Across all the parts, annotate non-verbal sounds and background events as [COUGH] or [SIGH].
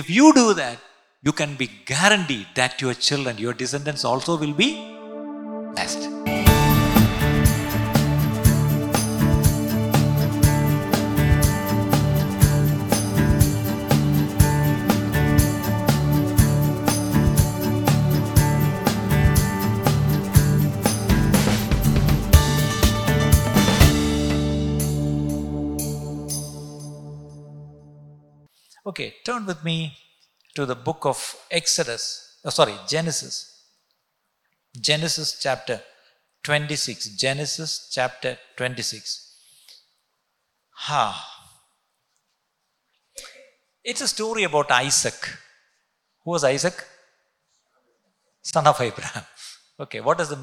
If you do that, you can be guaranteed that your children, your descendants also will be blessed. Okay, turn with me to the book of Exodus, oh, sorry, Genesis. Genesis chapter 26. Genesis chapter 26. Ha. It's a story about Isaac. Who was Isaac? Son of Abraham. [LAUGHS] Okay, what does the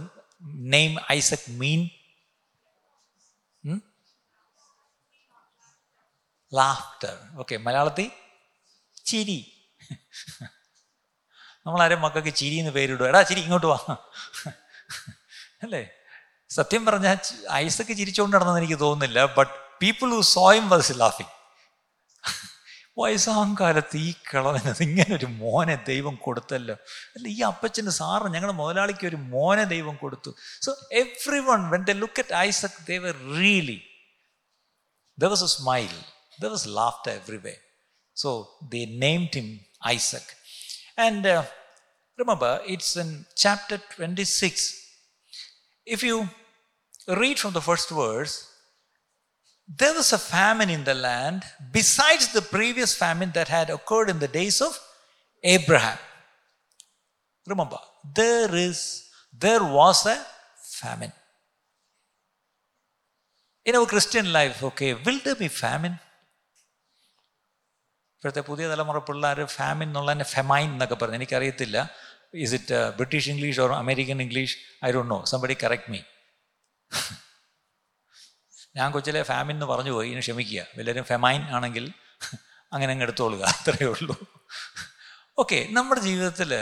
name Isaac mean? Hmm? Laughter. Okay, Malayalathi? ചിരി. നമ്മളാരും മക്കൾക്ക് ചിരി എന്ന് പേരിടുക എടാ ചിരി ഇങ്ങോട്ട് വാ. അല്ലേ? സത്യം പറഞ്ഞാൽ ഐസക്ക് ചിരിച്ചുകൊണ്ട് നടന്നെന്ന് എനിക്ക് തോന്നുന്നില്ല but people who saw him was ലാഫിങ് വയസ്സാം കാലത്ത് ഈ കിളവന് ഇങ്ങനെ ഒരു മോനെ ദൈവം കൊടുത്തല്ലോ. അല്ല ഈ അപ്പച്ചന് സാറ് ഞങ്ങളുടെ മുതലാളിക്ക് ഒരു മോനെ ദൈവം കൊടുത്തു. So every one when they look at Isaac they really there was a smile there was laughed every every way So they named him Isaac. And uh, remember, it's in chapter 26. If you read from the first verse, there was a famine in the land besides the previous famine that had occurred in the days of Abraham. Remember, there is, there was a famine. In our Christian life, okay, will there be famine? ഇപ്പോഴത്തെ പുതിയ തലമുറ പിള്ളേർ famine എന്നുള്ളതിനെ famine എന്നൊക്കെ പറഞ്ഞു എനിക്കറിയത്തില്ല is it British English or American English I don't know somebody correct me ഞാൻ കൊച്ചിലെ ഫാമിൻ എന്ന് പറഞ്ഞു പോയി ഇനി ക്ഷമിക്കുക വല്ലവരും ഫെമൈൻ ആണെങ്കിൽ അങ്ങനെ അങ്ങ് എടുത്തോളുക അത്രയേ ഉള്ളൂ ഓക്കെ നമ്മുടെ ജീവിതത്തിൽ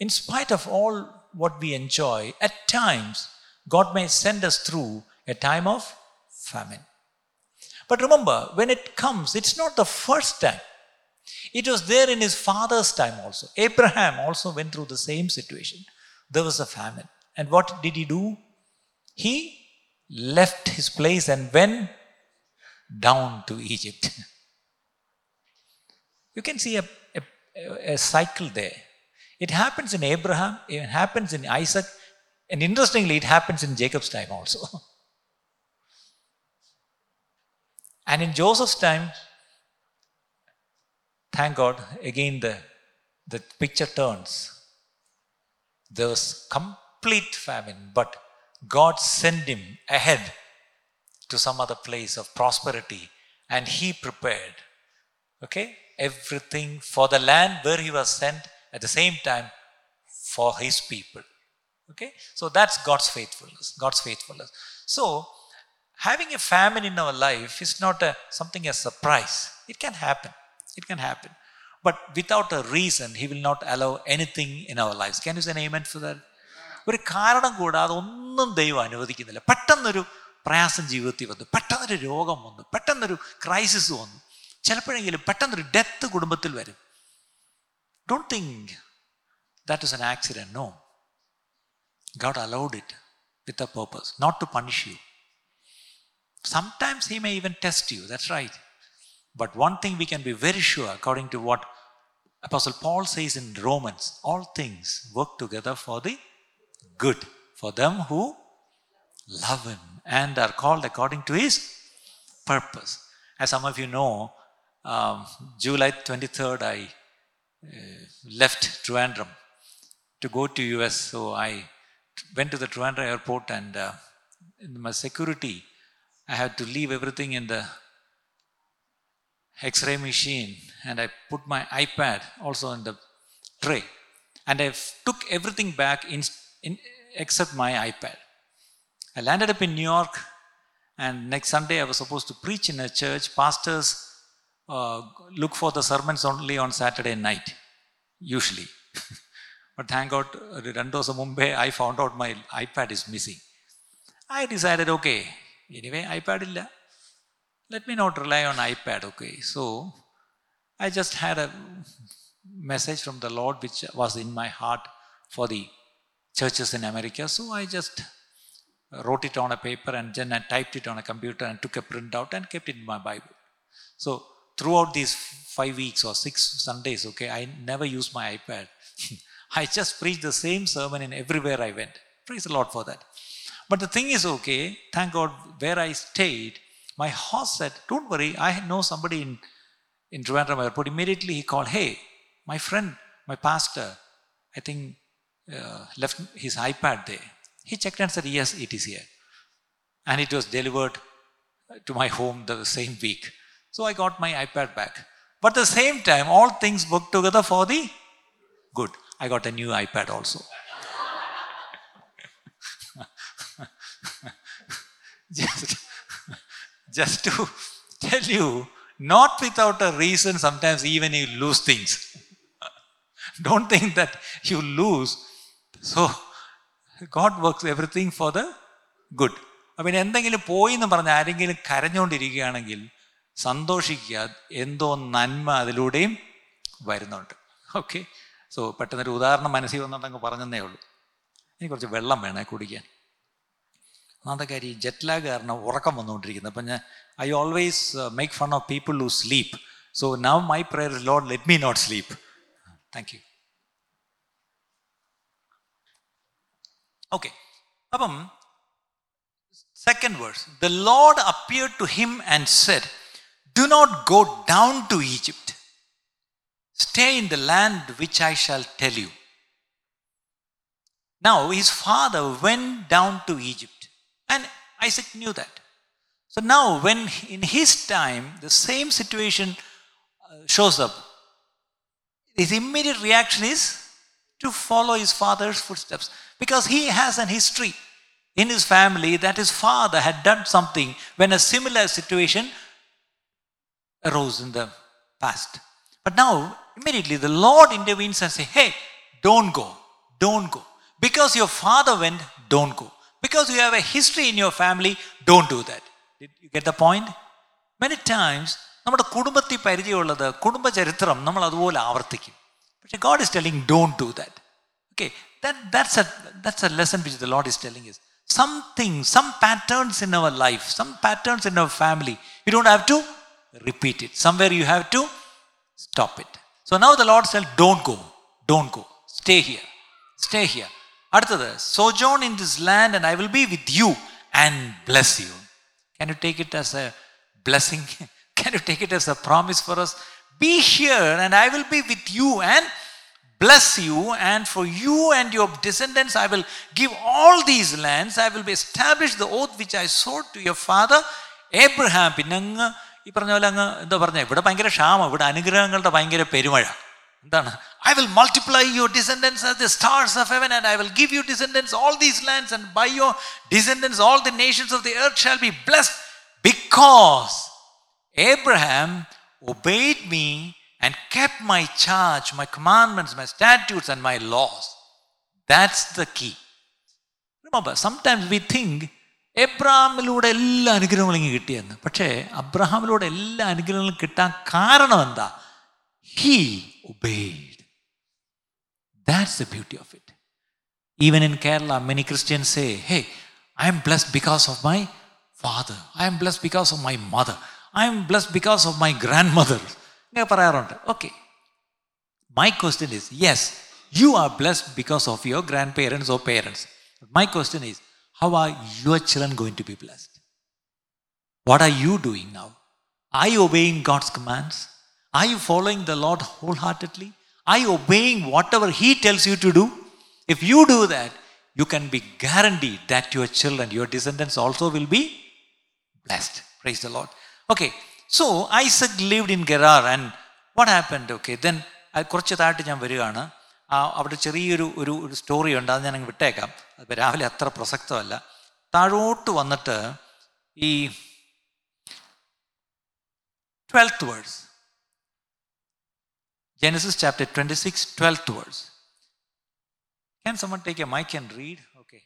in spite of all what we enjoy at times God may send us through a time of famine but remember when it comes it's not the first time it was there in his father's time also. Abraham also went through the same situation. There was a famine. And what did he do? He left his place and went down to Egypt. [LAUGHS] you can see a, a, a cycle there. It happens in Abraham, it happens in Isaac, and interestingly, it happens in Jacob's time also. [LAUGHS] and in Joseph's time, thank God, again the, the picture turns. There was complete famine, but God sent him ahead to some other place of prosperity and he prepared, okay, everything for the land where he was sent at the same time for his people. Okay, so that's God's faithfulness. God's faithfulness. So, having a famine in our life is not a, something a surprise. It can happen. It can happen. But without a reason, He will not allow anything in our lives. Can you say an amen for that? ഒരു കാരണം കൂടാതെ ഒന്നും ദൈവം അനുവദിക്കുന്നില്ല പെട്ടെന്നൊരു പ്രയാസം ജീവിതത്തിൽ വന്നു പെട്ടെന്നൊരു രോഗം വന്നു പെട്ടെന്നൊരു ക്രൈസിസ് വന്നു ചിലപ്പോഴെങ്കിലും പെട്ടെന്നൊരു ഡെത്ത് കുടുംബത്തിൽ വരും don't think that is an accident no God allowed it with a purpose not to punish you sometimes he may even test you that's right but one thing we can be very sure, according to what Apostle Paul says in Romans, all things work together for the good, for them who love Him and are called according to His purpose. As some of you know, um, July 23rd, I uh, left Trivandrum to go to US. So I went to the Trivandrum airport and uh, in my security, I had to leave everything in the X-ray machine and I put my iPad also in the tray and I took everything back in, in, except my iPad. I landed up in New York and next Sunday I was supposed to preach in a church. Pastors uh, look for the sermons only on Saturday night, usually. [LAUGHS] but thank God, Randosa Mumbai, I found out my iPad is missing. I decided, okay, anyway, iPad illa. Let me not rely on iPad, okay? So I just had a message from the Lord which was in my heart for the churches in America. So I just wrote it on a paper and then I typed it on a computer and took a printout and kept it in my Bible. So throughout these five weeks or six Sundays, okay, I never used my iPad. [LAUGHS] I just preached the same sermon in everywhere I went. Praise the Lord for that. But the thing is, okay, thank God, where I stayed, my host said, Don't worry, I know somebody in, in Trivandrum airport. Immediately he called, Hey, my friend, my pastor, I think uh, left his iPad there. He checked and said, Yes, it is here. And it was delivered to my home the same week. So I got my iPad back. But at the same time, all things work together for the good. I got a new iPad also. [LAUGHS] just, just to [LAUGHS] tell you, not without a reason, sometimes even you lose things. [LAUGHS] Don't think that you lose. So, God works everything for the good. അപ്പം എന്തെങ്കിലും പോയി എന്ന് പറഞ്ഞ് ആരെങ്കിലും കരഞ്ഞുകൊണ്ടിരിക്കുകയാണെങ്കിൽ സന്തോഷിക്കുക എന്തോ നന്മ അതിലൂടെയും വരുന്നുണ്ട് ഓക്കെ സോ പെട്ടെന്നൊരു ഉദാഹരണം മനസ്സിൽ വന്നിട്ടങ്ങ് പറഞ്ഞതേ ഉള്ളൂ എനിക്ക് കുറച്ച് വെള്ളം വേണേ കുടിക്കാൻ ഒന്നാമത്തെ കാര്യം ജെറ്റ് ലാഗ് കാരണം ഉറക്കം വന്നുകൊണ്ടിരിക്കുന്നത് അപ്പം ഞാൻ I always make fun of people who sleep so now my prayer load let me not sleep thank you okay അപ്പം second verse the Lord appear to him and Z do not go down to Egypt stay in the land which I shall tell U Now his father went down to Egypt, and Isaac knew that. So now, when in his time the same situation uh, shows up, his immediate reaction is to follow his father's footsteps because he has an history in his family that his father had done something when a similar situation arose in the past. But now, immediately the Lord intervenes and says, Hey, don't go, don't go. Because your father went, don't go. Because you have a history in your family, don't do that. Did you get the point? Many times, നമ്മുടെ കുടുംബത്തിൽ പരിചയമുള്ളത് കുടുംബചരിത്രം നമ്മൾ അതുപോലെ ആവർത്തിക്കും പക്ഷെ God is telling don't do that okay that's A that's a lesson which the Lord is telling is something some patterns in our life some patterns in our family you don't have to repeat it somewhere you have to stop it. So now the Lord said, Don't go, don't go, stay here, stay here. അടുത്തത് sojourn in this land and I will be with you and bless you can you take it as a blessing can you take it as a promise for us be here and I will be with you and bless you and for you and your descendants I will give all these lands I will be establish the oath which I swore to your father Abraham. പിന്നെ അങ്ങ് ഈ പറഞ്ഞ പോലെ അങ്ങ് എന്താ പറഞ്ഞ? ഇവിടെ ഭയങ്കര ക്ഷാമം. ഇവിടെ അനുഗ്രഹങ്ങളുടെ ഭയങ്കര പെരുമഴ. എന്താണ് I will multiply your descendants as the stars of heaven and I will give you descendants all these lands and by your descendants all the nations of the earth shall be blessed because Abraham obeyed me and kept my charge, my commandments, my statutes, and my laws. That's the key. Remember, sometimes we think എബ്രാഹിമിലൂടെ എല്ലാ അനുഗ്രഹങ്ങളും ഇങ്ങനെ കിട്ടിയെന്ന് പക്ഷേ അബ്രഹാമിലൂടെ എല്ലാ അനുഗ്രഹങ്ങളും കിട്ടാൻ കാരണം എന്താ he obeyed. That's the beauty of it. Even in Kerala, many Christians say, Hey, I am blessed because of my father. I am blessed because of my mother. I am blessed because of my grandmother. Okay. My question is yes, you are blessed because of your grandparents or parents. My question is how are your children going to be blessed? What are you doing now? Are you obeying God's commands? Are you following the Lord wholeheartedly? Are you obeying whatever He tells you to do? If you do that, you can be guaranteed that your children, your descendants also will be blessed. Praise the Lord. Okay, so Isaac lived in Gerar, and what happened? Okay, then കുറച്ച് താഴ്ത്ത് ഞാൻ വരികയാണ് ആ അവിടെ ചെറിയൊരു ഒരു ഒരു story ഉണ്ട് അത് ഞാൻ അങ്ങ് വിട്ടേക്കാം അത് രാവിലെ അത്ര പ്രസക്തമല്ല താഴോട്ട് വന്നിട്ട് ഈ twelfth words Genesis chapter twenty six twelfth words can someone take A mic and read okay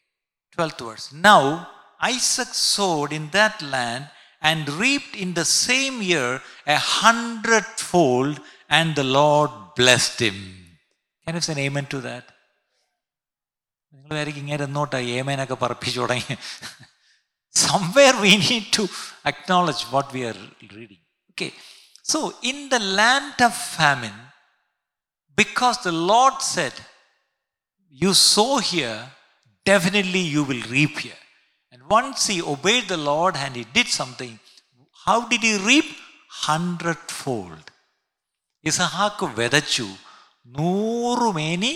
twelfth words now Isaac സോഡ് in that land and reaped in the same year a hundredfold and the Lord blessed him. Can you say an amen to that? നിങ്ങൾ വിചാരിക്കും ഇങ്ങനെ എന്നോട്ടാ ഏമേനൊക്കെ പറപ്പിച്ചു തുടങ്ങി somewhere V need to acknowledge what we are reading okay so in the land of famine because the load Z you sow here, definitely you will reap here. And once he obeyed the Lord and he did something, how did he reap? Hundredfold. ഇസഹാക്ക് വിതച്ചു നൂറുമേനി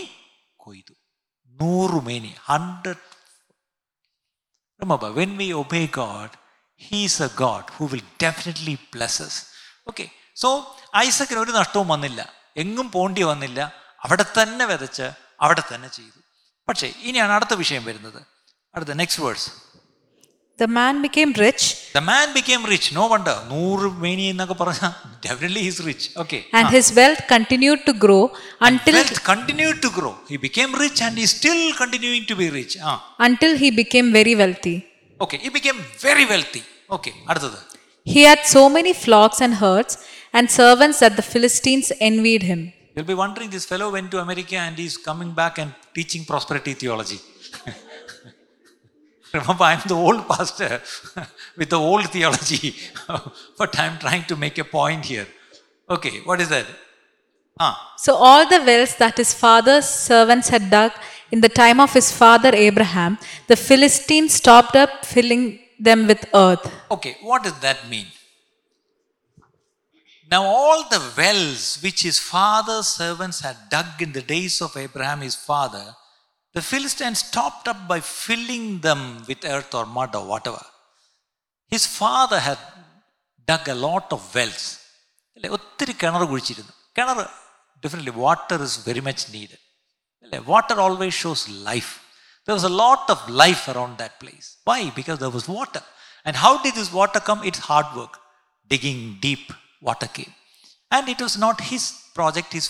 കൊയ്തു നൂറുമേനി hundred Remember, when we obey God, He is a God who will definitely bless us. Okay, so ഐസക്കിന് ഒരു നഷ്ടവും വന്നില്ല എങ്ങും പോണ്ടി വന്നില്ല അവിടെ തന്നെ വിതച്ച് അവിടെ തന്നെ ചെയ്തു പക്ഷേ ഇനിയാണ് അടുത്ത വിഷയം വരുന്നത് അടുത്ത next words The man became rich the man became rich. No wonder. നൂറ് മേനി എന്നൊക്കെ പറഞ്ഞാൽ he is rich okay and his wealth continued to grow until wealth continued to grow. He became rich and he still continuing to be rich. Ah, until he became very wealthy. okay, he became very wealthy. Okay, അടുത്തത് He had so many flocks and herds and servants that the Philistines envied him. You'll be wondering this fellow went to America and he's coming back and teaching prosperity theology. [LAUGHS] Remember, I'm the old pastor [LAUGHS] with the old theology, [LAUGHS] but I'm trying to make a point here. Okay, what is that? Ah, So all the wells that his father's servants had dug in the time of his father Abraham, the Philistines stopped up filling them with earth. okay, what does that mean? Now, all the wells which his father's servants had dug in the days of Abraham, his father, the Philistines stopped up by filling them with earth or mud or whatever. His father had dug a lot of wells. അല്ലേ ഒത്തിരി കിണർ കുഴിച്ചിരുന്നു കിണർ definitely water is very much need അല്ലേ water always shows life there was a lot of life around that place why because there was water and how did this water come it's hard work digging deep water came and it was not his project his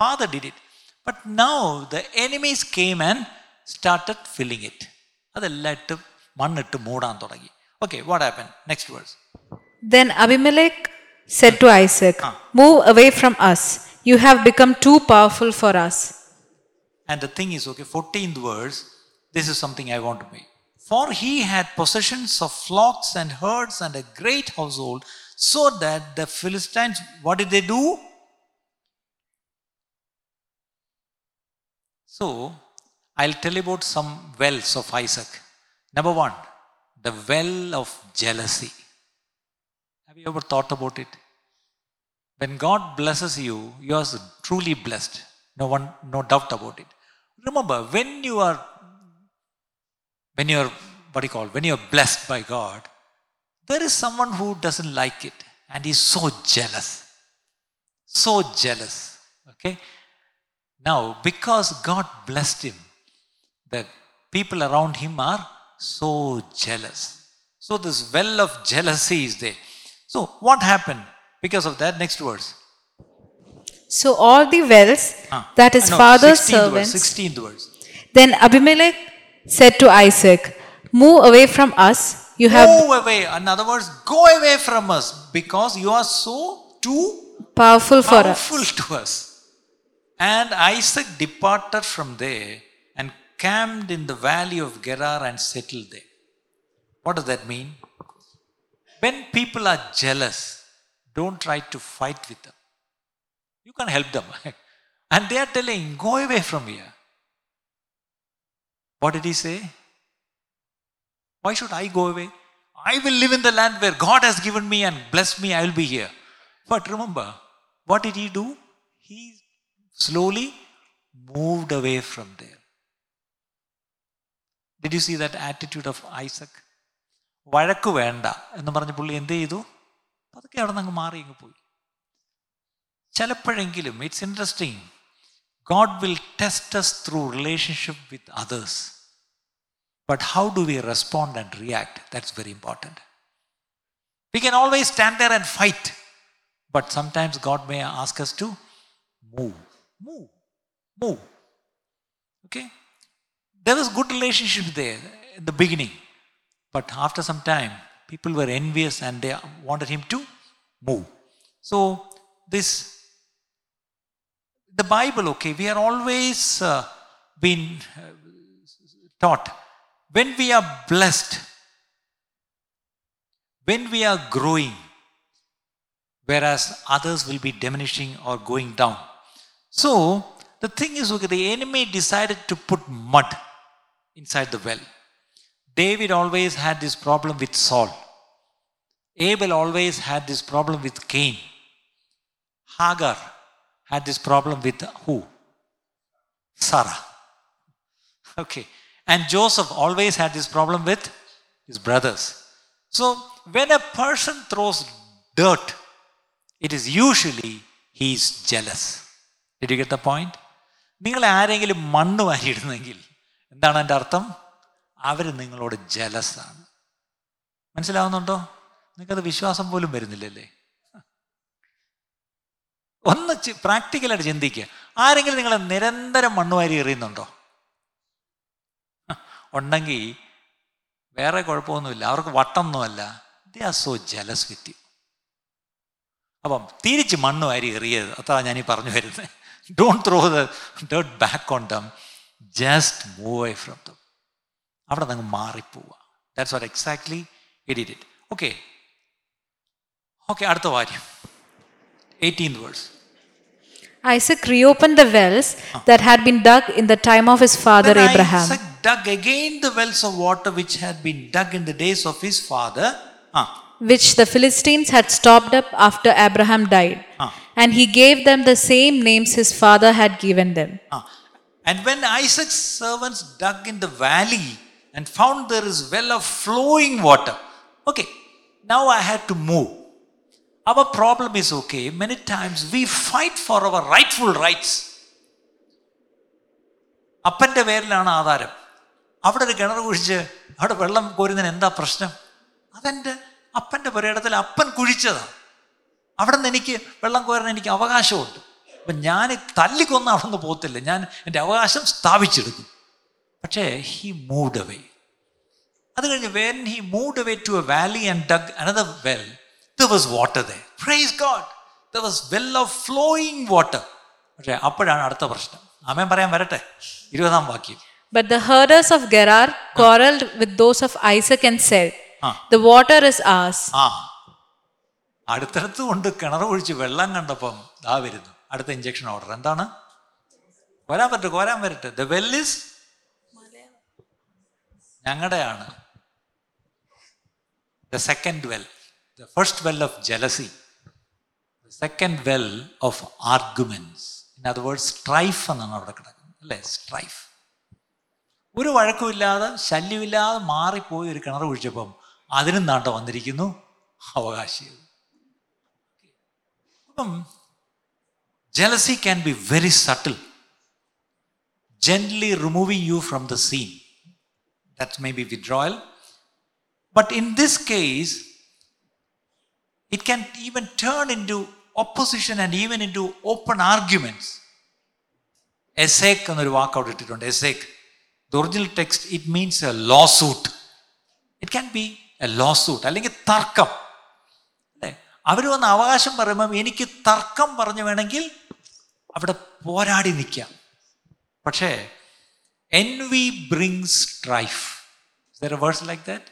father did it but now the enemies came and started filling it അതെല്ലാം ഇട്ട് മണ്ണിട്ട് മൂടാൻ തുടങ്ങി okay what happen next words Then Abimelech said to Isaac, Move away from us. You have become too powerful for us. And the thing is, okay, 14th verse, this is something I want to make. For he had possessions of flocks and herds and a great household, so that the Philistines, what did they do? So, I'll tell you about some wells of Isaac. Number one, the well of jealousy. Have you ever thought about it? When God blesses you, you are truly blessed. No one, no doubt about it. Remember, when you are, when you are, what do you call, when you are blessed by God, there is someone who doesn't like it and he's so jealous. So jealous. Okay? Now, because God blessed him, the people around him are so jealous. So, this well of jealousy is there. So, what happened because of that? Next verse. So all the wells Ah. that his No, father's 16th verse, servants. 16th verse. Then Abimelech said to Isaac, Move away from us. You have Move away. In other words, go away from us because you are so too powerful for us. powerful [LAUGHS] to us. And Isaac departed from there and camped in the valley of Gerar and settled there. What does that mean? When people are jealous, don't try to fight with them. You can help them. [LAUGHS] and they are telling, go away from here. What did he say? Why should I go away? I will live in the land where God has given me and blessed me, I will be here. But remember, what did he do? He slowly moved away from there. Did you see that attitude of Isaac? വഴക്ക് വേണ്ട എന്ന് പറഞ്ഞ് പുള്ളി എന്ത് ചെയ്തു അതൊക്കെ അവിടെ നിന്ന് അങ്ങ് മാറി അങ്ങ് പോയി ചിലപ്പോഴെങ്കിലും it's interesting God will test us through relationship with others but how do we respond and react? That's very important. We can always stand there and fight. But sometimes God may ask us to move. Move. Move. Okay? There was good relationship there in the beginning. But after some time, people were envious and they wanted him to move. So this the Bible, okay, we are always uh, been uh, taught when we are blessed, when we are growing, whereas others will be diminishing or going down. So the thing is, okay, the enemy decided to put mud inside the well. David always had this problem with Saul. Abel always had this problem with Cain. Hagar had this problem with who? Sarah. [LAUGHS] Okay. And Joseph always had this problem with his brothers. So when a person throws dirt, it is usually he is jealous. Did you get the point? നിങ്ങൾ ആരെങ്കിലും മണ്ണ് വാരിയിടുന്നെങ്കിൽ എന്താണ് എൻ്റെ അർത്ഥം അവർ നിങ്ങളോട് jealous ആണ് മനസ്സിലാവുന്നുണ്ടോ നിങ്ങൾക്കത് വിശ്വാസം പോലും വരുന്നില്ലല്ലേ ഒന്ന് പ്രാക്ടിക്കലായിട്ട് ചിന്തിക്കുക ആരെങ്കിലും നിങ്ങളെ നിരന്തരം മണ്ണ് വാരി എറിയുന്നുണ്ടോ ഉണ്ടെങ്കിൽ വേറെ കുഴപ്പമൊന്നുമില്ല അവർക്ക് വട്ടമൊന്നുമല്ല ദേ are so jealous with you അപ്പം തിരിച്ച് മണ്ണ് വാരി എറിയത് അത്ര ഞാൻ ഈ പറഞ്ഞു വരുന്നത് don't throw the dirt back on them just move away from them അവിടെ നിങ്ങൾ മാറിപ്പോവുക that's what exactly it it okay okay അടുത്ത കാര്യം eighteen verse Isaac reopened the wells that had been dug in the time of his father Then Abraham, Isaac dug again the wells of water which had been dug in the days of his father. Ah, which the Philistines had stopped up after Abraham died. Ah. And he gave them the same names his father had given them. ah. And when Isaac's servants dug in the valley and found there is well of flowing water. Okay, now I had to move. Our problem is okay, many times we fight for our rightful rights. അപ്പൻ്റെ പേരിലാണ് ആധാരം അവിടെ ഒരു കിണർ കുഴിച്ച് അവിടെ വെള്ളം കോരുന്നതിന് എന്താ പ്രശ്നം? അതെന്റെ അപ്പന്റെ പുരയിടത്തിൽ അപ്പൻ കുഴിച്ചതാണ് അവിടെ നിന്ന് എനിക്ക് വെള്ളം കോരാൻ എനിക്ക് അവകാശമുണ്ട്. അപ്പം ഞാൻ തല്ലിക്കൊന്നും അവിടെ നിന്ന് പോകത്തില്ല. ഞാൻ എന്റെ അവകാശം സ്ഥാപിച്ചെടുക്കും. പക്ഷേ ഹി മൂവ്ഡ് അവേ അത് കഴിഞ്ഞ് when he moved away to a valley and dug another well the was water they praise God the was well of flowing water പക്ഷേ അപ്പോഴാണ് അടുത്ത പ്രശ്നം. ആമേൻ പറയാൻ വരട്ടെ? ഇരുപതാം വാക്യം. But the herders of Gerar quarreled with those of Isaac and said, Ah. The water is ours. ആ അടുത്തടുത്ത് കൊണ്ട് കിണർ ഒഴിച്ച് വെള്ളം കണ്ടപ്പം ദാ വരുന്നു അടുത്ത ഇഞ്ചക്ഷൻ ഓർഡർ എന്താണ് കോരാൻ പറ്റട്ടെ കോരാൻ വരട്ടെ ദ വെൽ ഇസ് ഞങ്ങളുടെയാണ് the second well the first well of jealousy the second well of arguments in other word strife എന്നാണ് അവിടെ കിടക്കുന്നത് അല്ലേ സ്ട്രൈഫ് ഒരു വഴക്കുമില്ലാതെ ശല്യമില്ലാതെ മാറിപ്പോയി ഒരു കിണർ കുഴിച്ചപ്പം അതിനും നാട്ട വന്നിരിക്കുന്നു അവകാശികൾ. അപ്പം jealousy can be very subtle gently removing you from the scene that may be withdrawal but in this case it can even turn in to opposition and even in to open arguments Esek എന്നൊരു വാക്കൗട്ട് ഇട്ടിട്ടുണ്ട്. Esek the original text it means a lawsuit it can be a lawsuit അല്ലെങ്കിൽ തർക്കം അല്ലേ അവർ വന്ന് അവകാശം പറയുമ്പം എനിക്ക് തർക്കം പറഞ്ഞു വേണമെങ്കിൽ അവിടെ പോരാടി നിൽക്കാം പക്ഷേ and we brings there a verse like that?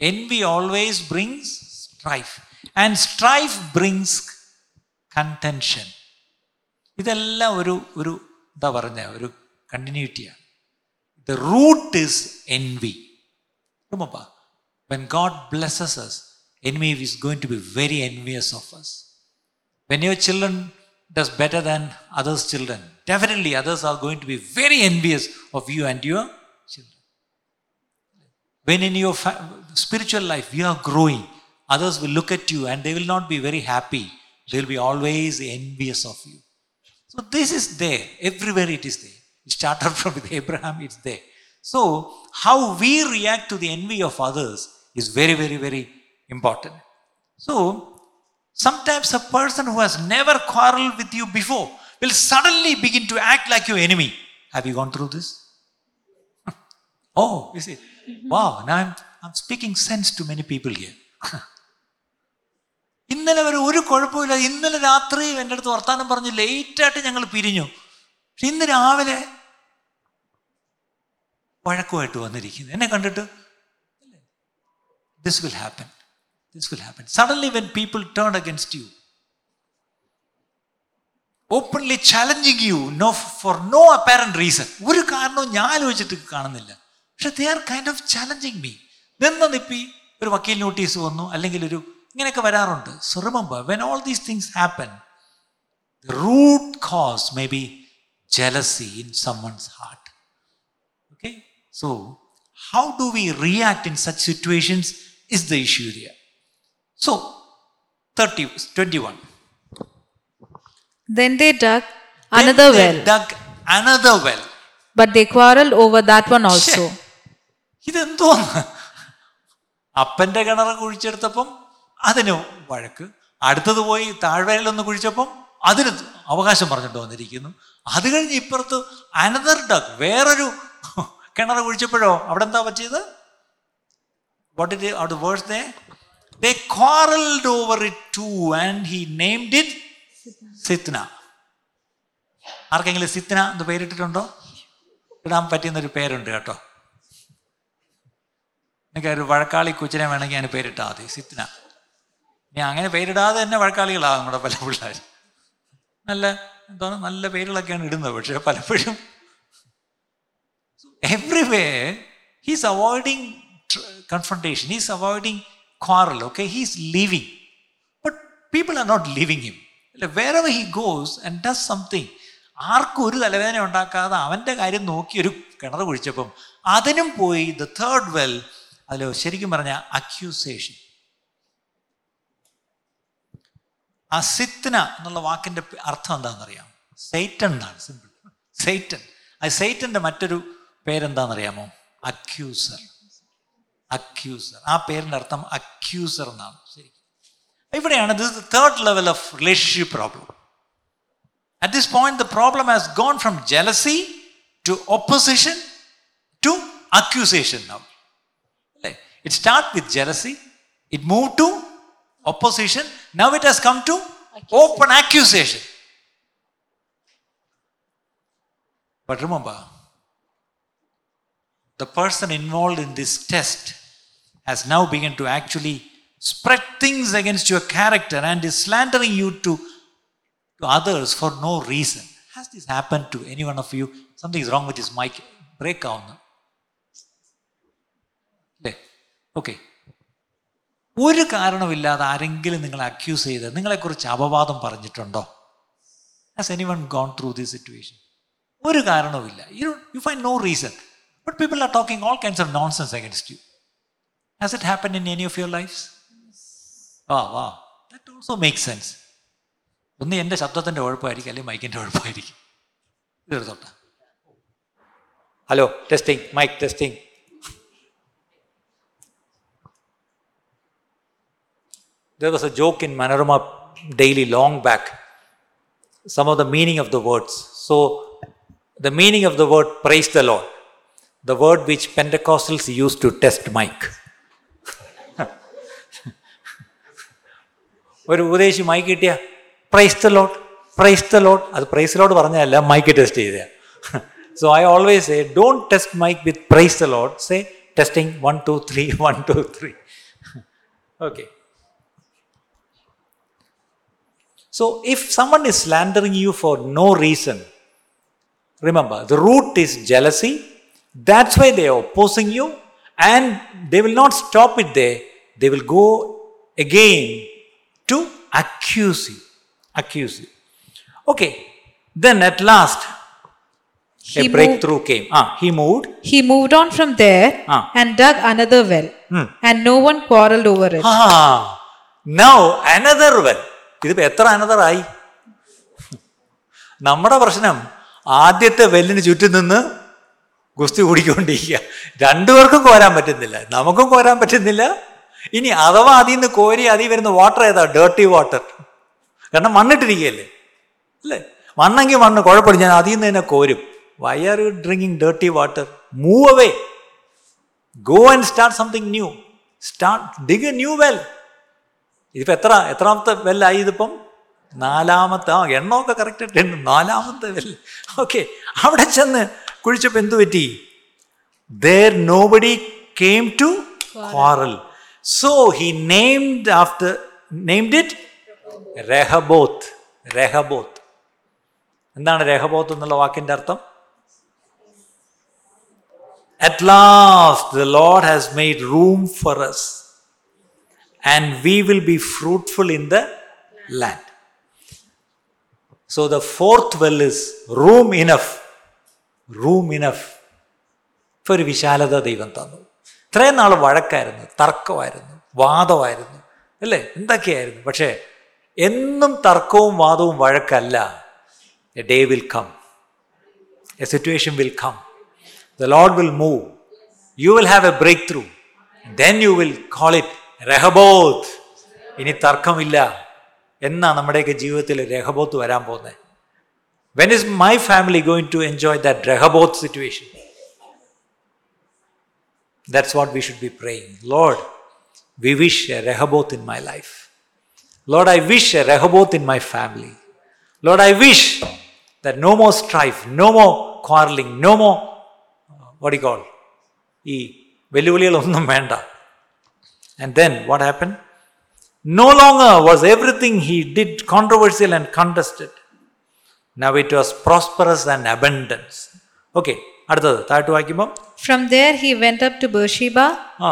Envy always brings strife. And strife brings contention. ഇതെല്ലാം ഒരു ഒരു എന്താ പറഞ്ഞ ഒരു കണ്ടിന്യൂറ്റിയാണ് The root is envy. Remember, when God blesses us, enemy is going to be very envious of us. When your children does better than others' children, definitely others are going to be very envious of you and your children. When in your fa- spiritual life you are growing, others will look at you and they will not be very happy. They will be always envious of you. So this is there. Everywhere it is there. It started [LAUGHS] from with Abraham, it's there. So how we react to the envy of others is very, very, very important. So sometimes a person who has never quarreled with you before will suddenly begin to act like your enemy. Have you gone through this? [LAUGHS] oh, you see. Wow, now I'm, I'm speaking sense to many people here. [LAUGHS] ഇന്നലെ വരെ ഒരു കുഴപ്പമില്ല ഇന്നലെ രാത്രി എൻ്റെ അടുത്ത് വർത്താനം പറഞ്ഞ് ലേറ്റായിട്ട് ഞങ്ങൾ പിരിഞ്ഞു പക്ഷെ ഇന്ന് രാവിലെ വഴക്കുമായിട്ട് വന്നിരിക്കുന്നു എന്നെ കണ്ടിട്ട് this will happen this will happen suddenly when people turn against you openly challenging you no for no apparent reason ഒരു കാരണവും ഞാൻ ആലോചിച്ചിട്ട് കാണുന്നില്ല പക്ഷെ they are kind of challenging me നിന്ന് നിപ്പി ഒരു വക്കീൽ നോട്ടീസ് വന്നു അല്ലെങ്കിൽ ഒരു ഇങ്ങനെയൊക്കെ വരാറുണ്ട് so remember when all these things happen the root cause may be jealousy in someone's heart Okay? So, how do we react in such situations is the issue here. So, 30, 21. Then they dug Then another they well, dug another well. but they quarreled over that one also. ഇതെന്തോന്ന് അപ്പന്റെ കിണറ് കുഴിച്ചെടുത്തപ്പം അതിന് വഴക്ക് അടുത്തത് പോയി താഴ്വരയിലൊന്ന് കുഴിച്ചപ്പം അതിന് അവകാശം പറഞ്ഞിട്ട് വന്നിരിക്കുന്നു അത് കഴിഞ്ഞ് ഇപ്പുറത്ത് അനദർ ഡഗ് വേറൊരു കിണർ കുഴിച്ചപ്പോഴോ? അവിടെ എന്താ പറ്റിയത് വാട്ട് ഇറ്റ് അവിടെ verse they they quarrelled over it too and he named it Sitnah ആർക്കെങ്കിലും സിത്ന എന്ന് പേരിട്ടിട്ടുണ്ടോ? ഇടാൻ പറ്റുന്നൊരു പേരുണ്ട് കേട്ടോ. എനിക്ക് ഒരു വഴക്കാളി കൊച്ചിനെ വേണമെങ്കിൽ അതിന് പേരിട്ടാൽ മതി സിത്ന ഇനി അങ്ങനെ പേരിടാതെ തന്നെ വഴക്കാളികളാകും നമ്മുടെ പല പിള്ളേർ നല്ല എന്താണ് നല്ല പേരുകളൊക്കെയാണ് ഇടുന്നത് പക്ഷേ പലപ്പോഴും everywhere everywhere he's avoiding confrontation he's avoiding quarrel okay? He's leaving. But people are not leaving him. Wherever he goes and does something ആർക്കും ഒരു തലവേദന ഉണ്ടാക്കാതെ അവന്റെ കാര്യം നോക്കി ഒരു കിണർ കുഴിച്ചപ്പം അതിനും പോയി ദ തേർഡ് വെൽ അതിൽ ശരിക്കും പറഞ്ഞ അക്യൂസേഷൻ ആ സിത്ന എന്നുള്ള വാക്കിന്റെ അർത്ഥം എന്താണെന്നറിയാം സെയ്റ്റൻ എന്നാണ് സിമ്പിൾ സെയ്റ്റൻ ആ സെയ്റ്റന്റെ മറ്റൊരു പേരെന്താണെന്നറിയാമോ? അക്യൂസർ അക്യൂസർ ആ പേരിന്റെ അർത്ഥം അക്യൂസർ എന്നാണ്. ശരി ഇവിടെയാണ് this third level of relationship problem at this point the problem has gone from jealousy to opposition to accusation now അല്ലേ? It start with jealousy it move to opposition now it has come to open accusation. But remember the person involved in this test has now begun to actually spread things against your character and is slandering you to, to others for no reason has this happened to any one of you something is wrong with his mic break down okay ഒരു കാരണമില്ലാതെ ആരെങ്കിലും നിങ്ങളെ accuse ചെയ്ത് നിങ്ങളെക്കുറിച്ച് അപവാദം പറഞ്ഞിട്ടുണ്ടോ has any one gone through this situation ഒരു കാരണവുമില്ല you you find no reason but people are talking all kinds of nonsense against U has it happen in any of your lives വാ വാ that also make sense ഒന്ന് എൻ്റെ ശബ്ദത്തിൻ്റെ കുഴപ്പമായിരിക്കും അല്ലെങ്കിൽ മൈക്കിൻ്റെ കുഴപ്പമായിരിക്കും ഇതെടുത്തോട്ടെ hello testing mic testing there was a joke in Manorama Daily long back. Some of the meaning of the words. So, the meaning of the word praise the Lord, the word which Pentecostals use to test mic. ഒരു ഉപദേശി mic കിട്ടിയ praise the Lord praise the Lord അത് praise Lord പറഞ്ഞതല്ല mic test ചെയ്ത so I always say don't test mic with praise the Lord say testing one two three one two three okay so if someone is slandering you for no reason remember the root is jealousy That's why they are opposing you, and they will not stop it there. They will go again to accuse you. Accuse you. Okay. Then at last, He a breakthrough moved, came. Ah, he moved. He moved on from there Ah. and dug another well, Hmm. and no one quarreled over it. Ah, now another well. ഇതിപ്പോ എത്ര another ആയി നമ്മുടെ പ്രശ്നം ആദ്യത്തെ വെല്ലിന് ചുറ്റും നിന്ന് ഗുസ്തി കൂടിക്കൊണ്ടിരിക്കുക. രണ്ടുപേർക്കും കോരാൻ പറ്റുന്നില്ല. നമുക്കും കോരാൻ പറ്റുന്നില്ല. ഇനി അഥവാ അതിൽ നിന്ന് കോരി അതിൽ വരുന്ന വാട്ടർ ഏതാ? ഡേർട്ടി വാട്ടർ കാരണം മണ്ണിട്ടിരിക്കുകയല്ലേ? അല്ലേ? മണ്ണെങ്കിൽ മണ്ണ് കുഴപ്പമില്ല. ഞാൻ അതിൽ നിന്ന് തന്നെ കോരും. Why are you drinking dirty water move away go and start something new start dig a new well ഇതിപ്പോൾ എത്ര എത്രാമത്തെ വെല്ലായി ഇതിപ്പം? നാലാമത്തെ ആ എണ്ണമൊക്കെ കറക്റ്റ് ആയിട്ട് നാലാമത്തെ വെൽ ഓക്കെ അവിടെ ചെന്ന് കുഴിച്ചപ്പോൾ എന്തു പറ്റി there nobody came to quarrel so he named after named it rehoboth rehoboth എന്താണ് രഹബോത്ത് എന്നുള്ള വാക്കിന്റെ അർത്ഥം at last the lord has made room for us and we will be fruitful in the land so the fourth well is room enough room enough ഇപ്പൊ ഒരു വിശാലത ദൈവം തന്നു. ഇത്രയും നാൾ വഴക്കായിരുന്നു തർക്കമായിരുന്നു വാദമായിരുന്നു അല്ലേ? എന്തൊക്കെയായിരുന്നു? പക്ഷേ എന്നും തർക്കവും വാദവും വഴക്കല്ല. A day will come a situation will come the Lord will move you will have a breakthrough then you will call it Rehoboth ഇനി തർക്കമില്ല. എന്നാ നമ്മുടെയൊക്കെ ജീവിതത്തിൽ രഹബോത്ത് വരാൻ പോകുന്നത്. When is my family going to enjoy that രഹബോത്ത് situation That's what we should be praying. Lord, we wish a Rehoboth in my life. Lord, I wish a Rehoboth in my family. Lord, I wish that no more strife, no more quarreling, no more, uh, what do you call, ഈ വെല്ലുവിളികളൊന്നും വേണ്ട And then what happened? No longer was everything he did controversial and contested. Now it was prosperous and abundance. Okay, അടുത്തത് താഴ്ത്തു വായിക്കുമ്പം From there he went up to Beersheba. ആ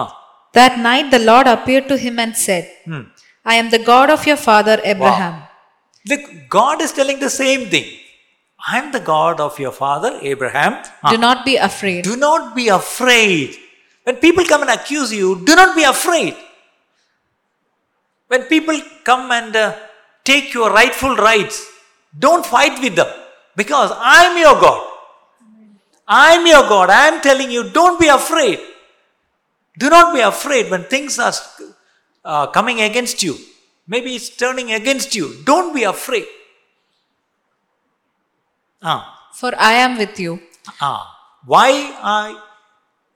That night the Lord appeared to him and said, I am the God of your father Abraham. The God is telling the same thing. I am the God of your father Abraham. Ah. Do not be afraid. Do not be afraid. When people come and accuse you, do not be afraid. When people come and uh, take your rightful rights, don't fight with them because I am your God. I am your God. I am telling you, don't be afraid. Do not be afraid when things are uh, coming against you. Maybe it's turning against you. Don't be afraid. Ah. For I am with you. Ah, why are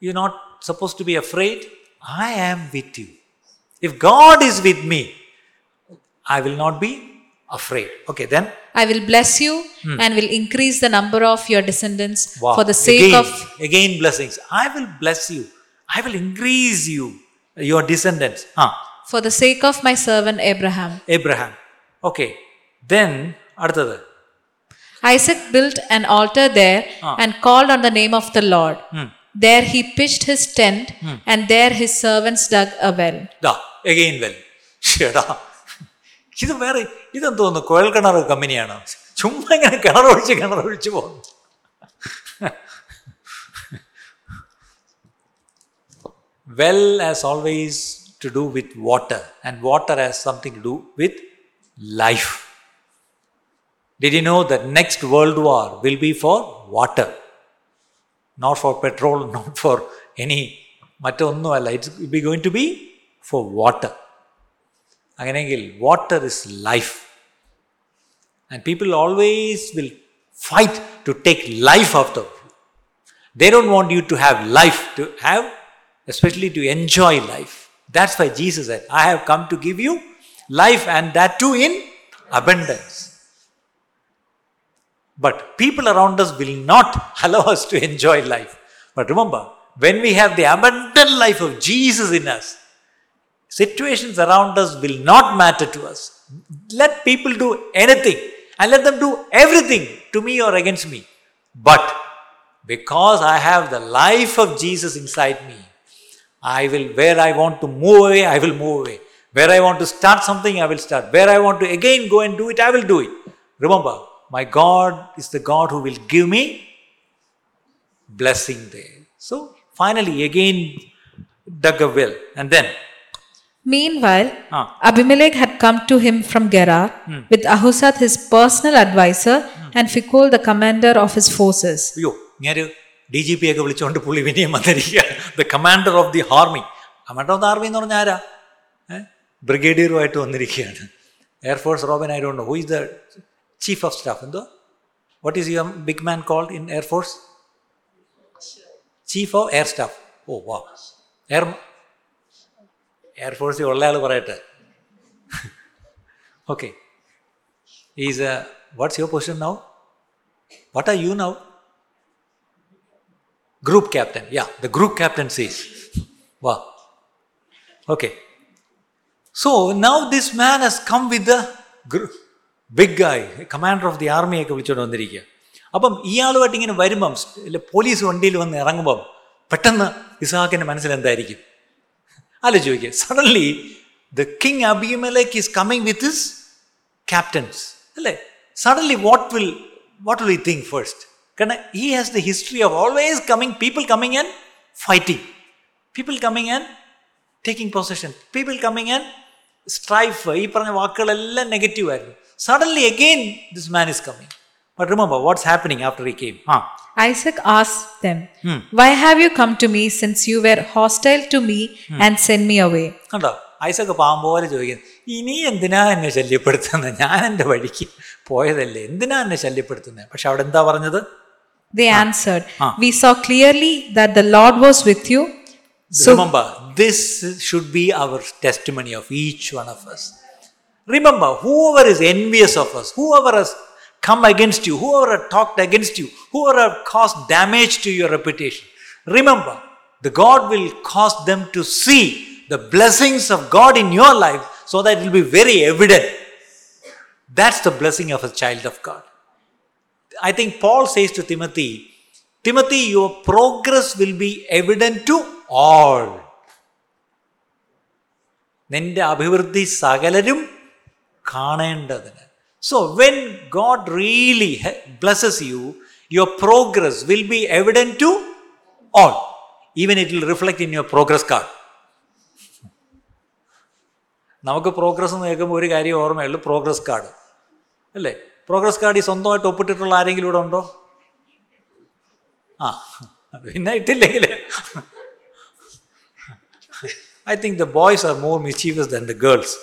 you not supposed to be afraid? I am with you. If God is with me, I will not be afraid. Okay, then I will bless you hmm. and will increase the number of your descendants wow. for the sake again, of again blessings. I will bless you. I will increase you, your descendants. Huh. For the sake of my servant Abraham. Abraham. Okay. Then அடுத்தது Isaac built an altar there and called on the name of the Lord. Hmm. There he pitched his tent hmm. and there his servants dug a well. Da, again well. [LAUGHS] ഇത് വേറെ ഇതെന്തോന്നു കുഴൽ കിണർ കമ്പനിയാണ് ചുമ്മാ ഇങ്ങനെ കിണർ ഒഴിച്ച് കിണർ ഒഴിച്ച് പോകുന്നു well has always to do with water and water has something to do with life did you know that next world war will be for water not for petrol not for any മറ്റൊന്നുമല്ല it's be going to be for water അങ്ങനെയെങ്കിൽ water is life and people always will fight to take life out of U they don't want you to have life, to have, especially to enjoy life. That's why Jesus said, I have come to give you life and that too in abundance. But people around us will not allow us to enjoy life. But remember, when we have the abundant life of Jesus in us, situations around us will not matter to us. Let people do anything and let them do everything to me or against me. But because I have the life of Jesus inside me, I will, where I want to move away, I will move away. Where I want to start something, I will start. Where I want to again go and do it, I will do it. Remember, my God is the God who will give me blessing there. So finally, again dug a well. And then, Meanwhile. Ah. Abimelech had come to him from Gerar hmm. with Ahuzzath, his personal adviser, hmm. and Phicol, the commander of his forces. the commander of the army. Commander of the army? Eh? Brigadier Air Force Robin, I don't know. Who is the chief of staff? What is your big man called in Air Force? Chief of Air Staff. Oh, wow. Air. എയർഫോഴ്സിൽ ഉള്ള ആൾ പറയട്ടെ. Okay is what's your position now what are you now group captain yeah the group captain sees വാ okay so now this man has come with the big guy commander of the ആർമിയൊക്കെ വിളിച്ചുകൊണ്ട് വന്നിരിക്കുക അപ്പം ഇയാളുമായിട്ട് ഇങ്ങനെ വരുമ്പം police വണ്ടിയിൽ വന്ന് ഇറങ്ങുമ്പം പെട്ടെന്ന് ഇസാഖിന്റെ മനസ്സിലെന്തായിരിക്കും? എന്തായിരിക്കും ആലോചിച്ച് ചോദിക്കുക suddenly the king Abimelech is coming with his captains അല്ലേ suddenly what will what will you think first കാരണം he has the history of always coming people coming and fighting people coming and taking position people coming and strife ഈ പറഞ്ഞ വാക്കുകളെല്ലാം negative ആയിരുന്നു suddenly again this man is coming but remember what's happening after ഈ came ആ Isaac asked them, Why have you come to me since you were hostile to me and sent me away? കണ്ടോ ഐസൊക്കെ പാമ്പോലെ ചോദിക്കുന്നത് ഇനി എന്തിനാ എന്നെ ശല്യപ്പെടുത്തുന്നത് ഞാൻ എൻ്റെ വഴിക്ക് പോയതല്ലേ എന്തിനാ എന്നെ ശല്യപ്പെടുത്തുന്നത് പക്ഷെ അവിടെ എന്താ പറഞ്ഞത് They answered, We saw clearly that the Lord was with you. So Remember, this should be our testimony of each one of us. Remember, whoever is envious of us, whoever has come against you, whoever has talked against you, whoever have caused damage to your reputation, remember, the God will cause them to see the blessings of God in your life so that it will be very evident. That's the blessing of a child of God. I think Paul says to Timothy, Timothy, your progress will be evident to all. നിന്റെ അഭിവൃദ്ധി സകലരും കാണേണ്ടതിന് so when God really blesses you your progress will be evident to all even it will reflect in your progress card നമുക്ക് progress എന്ന് കേൾക്കുമ്പോൾ ഒരു കാര്യം ഓർമ്മയുള്ളൂ progress card അല്ലേ? പ്രോഗ്രസ് കാർഡ് ഈ സ്വന്തമായിട്ട് ഒപ്പിട്ടിട്ടുള്ള ആരെങ്കിലും ഇവിടെ ഉണ്ടോ? ആ പിന്നെ ഇട്ടില്ലെങ്കിൽ. I think the boys are more mischievous than the girls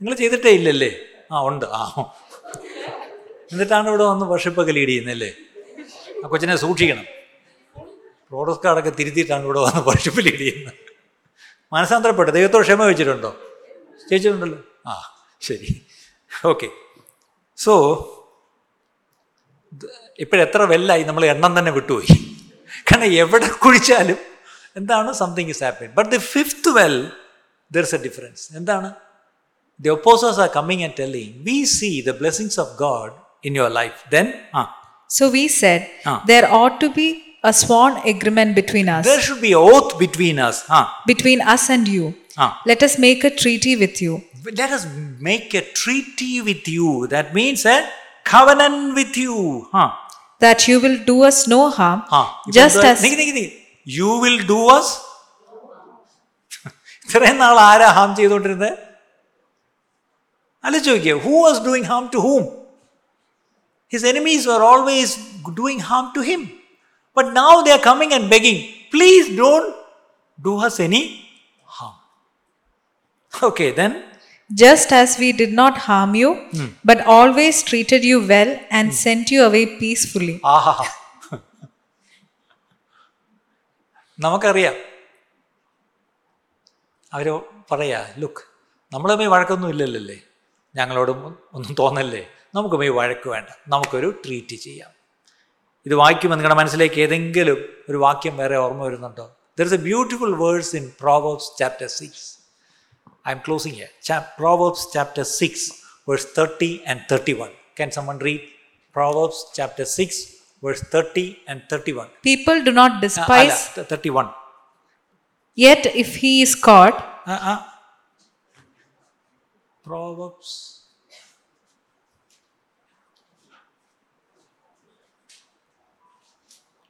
നിങ്ങൾ ചെയ്തിട്ടേ ഇല്ലല്ലേ? ആ ഉണ്ട്. ആ എന്നിട്ടാണ് ഇവിടെ വന്ന് വർഷിപ്പൊക്കെ ലീഡ് ചെയ്യുന്നല്ലേ ആ കൊച്ചിനെ സൂക്ഷിക്കണം. പ്രോഗ്രസ് കാർഡൊക്കെ തിരുത്തിയിട്ടാണ് ഇവിടെ വന്ന് വർഷിപ്പ് ലീഡ് ചെയ്യുന്നത്. മനസ്സാന്തരപ്പെട്ട്? ദൈവത്തോട് ക്ഷമ വെച്ചിട്ടുണ്ടോ ചേച്ചിട്ടുണ്ടല്ലോ ആ ശരി. ഓക്കെ സോ ഇപ്പോഴെത്ര വെല്ലായി നമ്മൾ എണ്ണം തന്നെ വിട്ടുപോയി. കാരണം എവിടെ കുഴിച്ചാലും എന്താണ്? Something is happen but the fifth well there is a difference എന്താണ്? The opposers are coming and telling we see the blessings of God in your life then ആ So we said, Ah. There ought to be a sworn agreement between us, there should be oath between us ആ between us and you. Ah. Let us make a treaty with you, let us make a treaty with you that means a covenant with you huh that you will do us no harm, huh just as you will do us [LAUGHS] ഇത്രയും നാൾ ആരാ Ham ചെയ്തുകൊണ്ടിരുന്നത് അല്ല ചോദിക്കുക who was doing harm to ഹൂം his enemies are always doing harm to him but now they are coming and begging please don't do has any Ham [LAUGHS] okay then just as we did not harm you, but always treated you well and sent you away peacefully. ആഹാ [LAUGHS] നമുക്കറിയാം അവർ പറയാ look നമ്മൾ തമ്മിൽ വഴക്കൊന്നും ഇല്ലല്ലേ ഞങ്ങളോടും ഒന്നും തോന്നല്ലേ നമുക്ക് പോയി വഴക്ക് വേണ്ട. നമുക്കൊരു ട്രീറ്റ് ചെയ്യാം. ഇത് വായിക്കുമ്പോൾ നിങ്ങളുടെ മനസ്സിലേക്ക് ഏതെങ്കിലും ഒരു വാക്യം വേറെ ഓർമ്മ വരുന്നുണ്ടോ? There is a beautiful words in Proverbs chapter six I'm closing a Proverbs chapter six verse thirty and thirty one can someone read Proverbs chapter six verse thirty and thirty one people do not despise thirty one yet if he is caught, Proverbs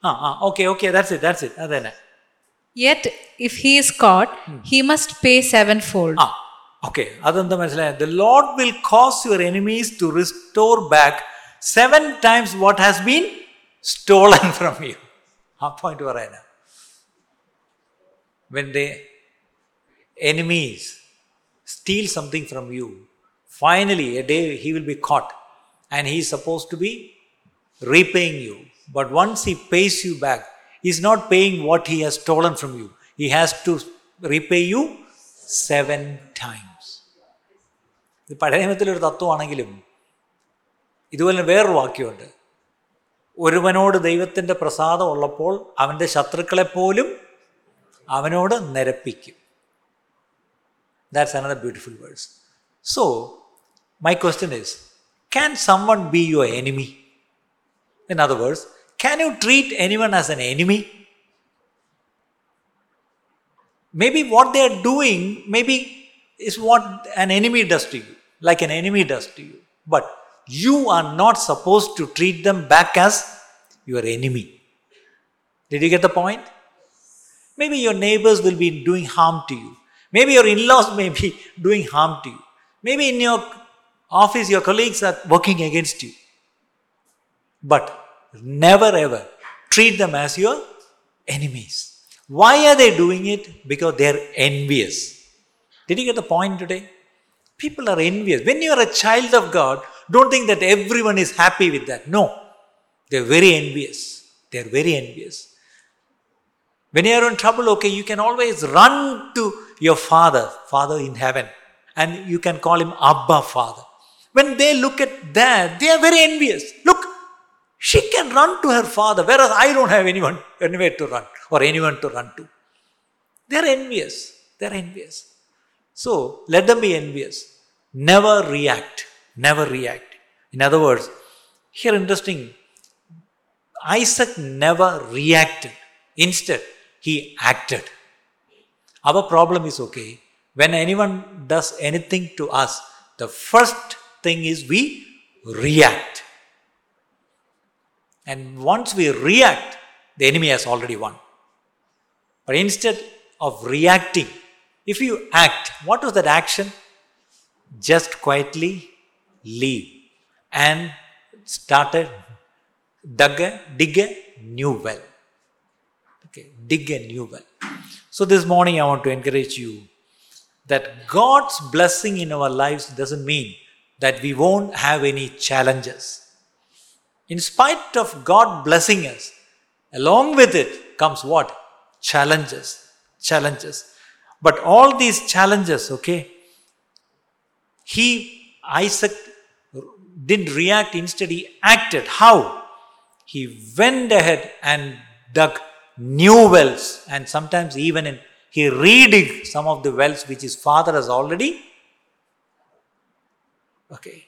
ആ ആ okay okay that's it that's it അത് തന്നെ yet if he is caught, he must pay sevenfold. ആ okay അതെന്താ മനസ്സിലായത് the Lord will cause your enemies to restore back seven times what has been stolen [LAUGHS] from U ആ point പറയാനാ when the enemies steal something from you, finally a day he will be caught and he is supposed to be repaying you. But once he pays you back, he's not paying what he has stolen from you. He has to repay you seven times. ഇത് പഴയ നിയമത്തിലൊരു തത്വമാണെങ്കിലും ഇതുപോലെ വേറൊരു വാക്യമുണ്ട് ഒരുവനോട് ദൈവത്തിന്റെ പ്രസാദം ഉള്ളപ്പോൾ അവന്റെ ശത്രുക്കളെപ്പോലും അവനോട് നിരപ്പിക്കും that's another beautiful words so my question is can someone be your enemy In other words, can you treat anyone as an enemy? Maybe what they are doing, maybe is what an enemy does to you, like an enemy does to you. But you are not supposed to treat them back as your enemy. Did you get the point? Maybe your neighbors will be doing harm to you. Maybe your in laws may be [LAUGHS] doing harm to you. Maybe in your office, your colleagues are working against you but never ever treat them as your enemies why are they doing it? Because they are envious. Did you get the point today? People are envious. When you are a child of God, don't think that everyone is happy with that. No. They are very envious. They are very envious. When you are in trouble, okay, you can always run to your father, Father in heaven, and you can call him Abba Father. When they look at that, they are very envious. Look, she can run to her father, whereas I don't have anyone anywhere to run or anyone to run to. They're envious. They're envious. So let them be envious. Never react. Never react. In other words, here interesting, Isaac never reacted. Instead, he acted. Our problem is okay. When anyone does anything to us, the first thing is we react. And once we react, the enemy has already won. But instead of reacting, if you act, what was that action? Just quietly leave and started dug a, dig a new well. Okay, dig a new well. So this morning I want to encourage you that God's blessing in our lives doesn't mean that we won't have any challenges. In spite of God blessing us, along with it comes what? Challenges. Challenges. But all these challenges, okay, he, Isaac, didn't react, instead, he acted. How? He went ahead and dug new wells, and sometimes even in he redig some of the wells which his father has already. Okay.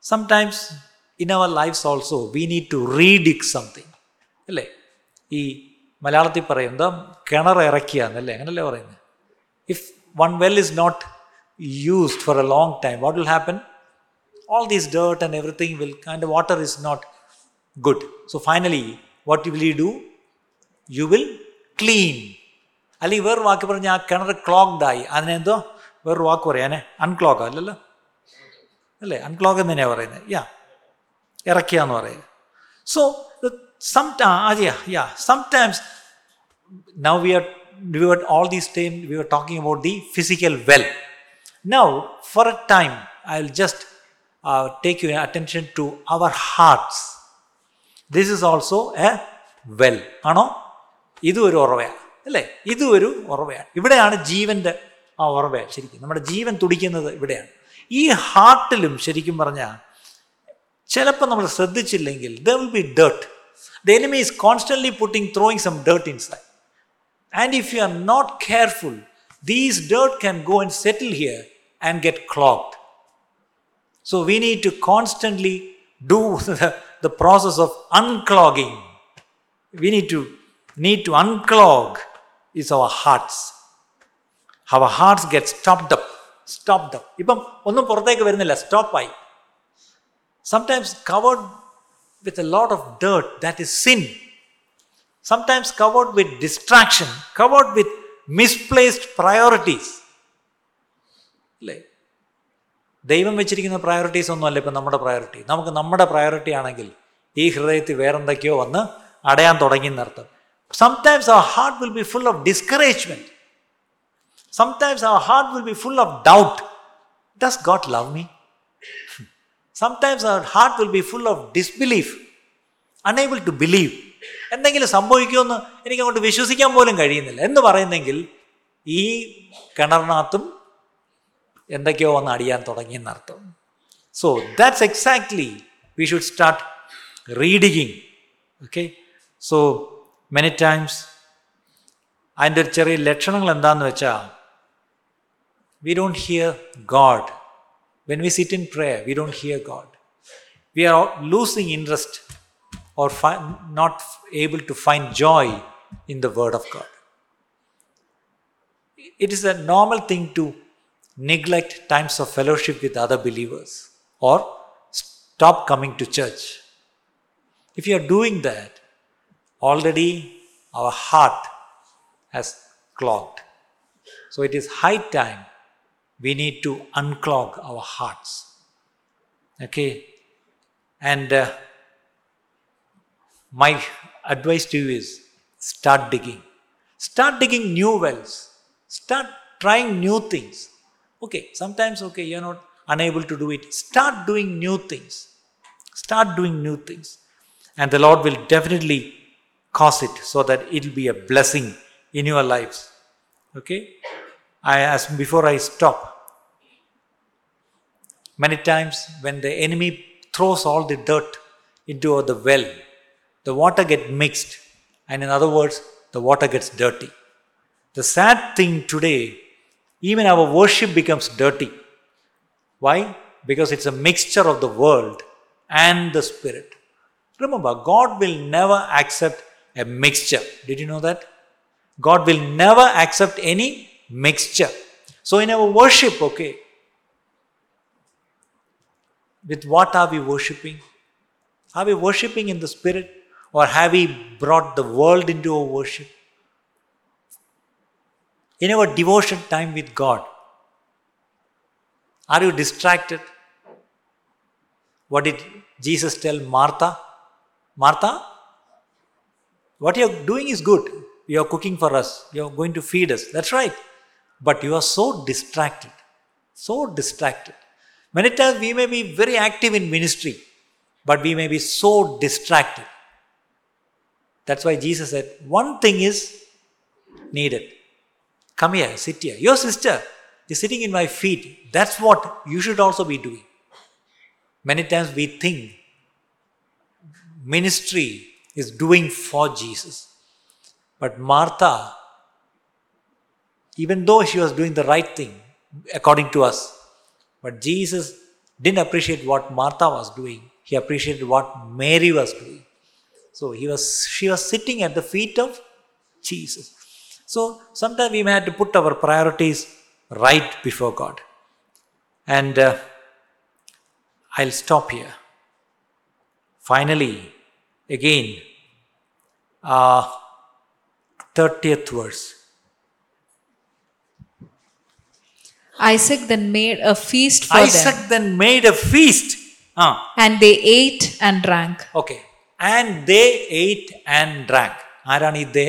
Sometimes in our lives also we need to redig something അല്ലേ ഈ മലയാളത്തിൽ പറയും എന്താ കിണർ ഇറക്കിയ എന്നല്ലേ അങ്ങനല്ലേ പറയുന്നത് if one well is not used for a long time what will happen all this dirt and everything will and the water is not good. So finally, what will you do? You will clean. അല്ലെങ്കിൽ വേറൊരു വാക്ക് പറഞ്ഞ ആ കിണർ clogged ആയി അതിനെന്തോ വേറൊരു വാക്ക് പറയാനേ unclog അല്ലല്ലോ അല്ലേ അൺക്ലോഗ് എന്ന് തന്നെയാണ് പറയുന്നത് യാ ഇറക്കുക എന്ന് പറയുക so some yeah times now we are we were all these time we are talking about the physical well now for a time I will just take you attention to our hearts this is also a well ആണോ? ഇതും ഒരു ഉറവയാണ് അല്ലേ? ഇതും ഒരു ഉറവയാണ്. ഇവിടെയാണ് ജീവന്റെ ആ ഉറവ ശരിക്കും. നമ്മുടെ ജീവൻ തുടിക്കുന്നത് ഇവിടെയാണ്. ഈ ഹാർട്ടിലും ശരിക്കും പറഞ്ഞാൽ ചിലപ്പോൾ നമ്മൾ ശ്രദ്ധിച്ചില്ലെങ്കിൽ the will be dirt the enemy is constantly putting throwing some dirt inside and if you are not careful these dirt can go and settle here and get ക്ലോക്ഡ് So we need to constantly do the, the process of unclogging. We need to need to unclog is our hearts. Our hearts get stopped up. Stopped up. ഇപ്പം ഒന്നും പുറത്തേക്ക് വരുന്നില്ല സ്റ്റോപ്പായി sometimes covered with a lot of dirt that is sin sometimes covered with distraction covered with misplaced priorities അല്ലേ ദൈവം വെച്ചിരിക്കുന്ന priorities ഒന്നുമല്ല ഇപ്പം നമ്മുടെ പ്രയോറിറ്റി നമുക്ക് നമ്മുടെ പ്രയോറിറ്റി ആണെങ്കിൽ ഈ ഹൃദയത്തിൽ വേറെന്തൊക്കെയോ വന്ന് അടയാൻ തുടങ്ങി എന്നർത്ഥം sometimes our heart will be full of discouragement sometimes our heart will be full of doubt does got love me sometimes our heart will be full of disbelief unable to believe എന്തെങ്കിലും സംഭവിക്കുമെന്ന് എനിക്ക് അങ്ങോട്ട് വിശ്വസിക്കാൻ പോലും കഴിയുന്നില്ല. എന്ന് പറയുന്നെങ്കിൽ ഈ കിണറിനകത്തും എന്തൊക്കെയോ വന്ന് അടിയാൻ തുടങ്ങിയെന്നർത്ഥം so that's exactly we should start reading okay so many times അതിന്റെ ഒരു ചെറിയ ലക്ഷണങ്ങൾ എന്താണെന്ന് വെച്ചാൽ we don't hear God When we sit in prayer, we don't hear God. We are losing interest or not able to find joy in the Word of God. It is a normal thing to neglect times of fellowship with other believers or stop coming to church. If you are doing that, already our heart has clogged. So it is high time we need to unclog our hearts. Okay, and uh, my advice to you is start digging. Start digging new wells. Start trying new things. Okay, sometimes, okay, you're not unable to do it. Start doing new things. Start doing new things. And the Lord will definitely cause it so that it will be a blessing in your lives. Okay? I as before I stop. Many times when the enemy throws all the dirt into the well, the water gets mixed, and in other words, the water gets dirty. The sad thing today, even our worship becomes dirty. Why? Because it's a mixture of the world and the spirit. Remember, God will never accept a mixture. Did you know that? God will never accept any mixture. So, in our worship, okay, with what are we worshipping? Are we worshipping in the spirit or have we brought the world into our worship? In our devotion time with God, are you distracted? What did Jesus tell Martha? Martha, what you're doing is good. You're cooking for us, you're going to feed us. That's right. But you are so distracted. So distracted. Many times we may be very active in ministry, but we may be so distracted. That's why Jesus said, one thing is needed. Come here, sit here. Your sister is sitting in my feet. That's what you should also be doing. Many times we think ministry is doing for Jesus. But Martha, even though she was doing the right thing, according to us, but Jesus didn't appreciate what Martha was doing. He appreciated what Mary was doing. So he was, she was sitting at the feet of Jesus. So sometimes we may have to put our priorities right before God. And uh, I'll stop here. Finally, again, uh, 30th verse. Isaac then made a feast for Isaac them, then made a feast. Ah, and they ate and drank. okay. And they ate and drank. ആരാണ് ഈ ദേ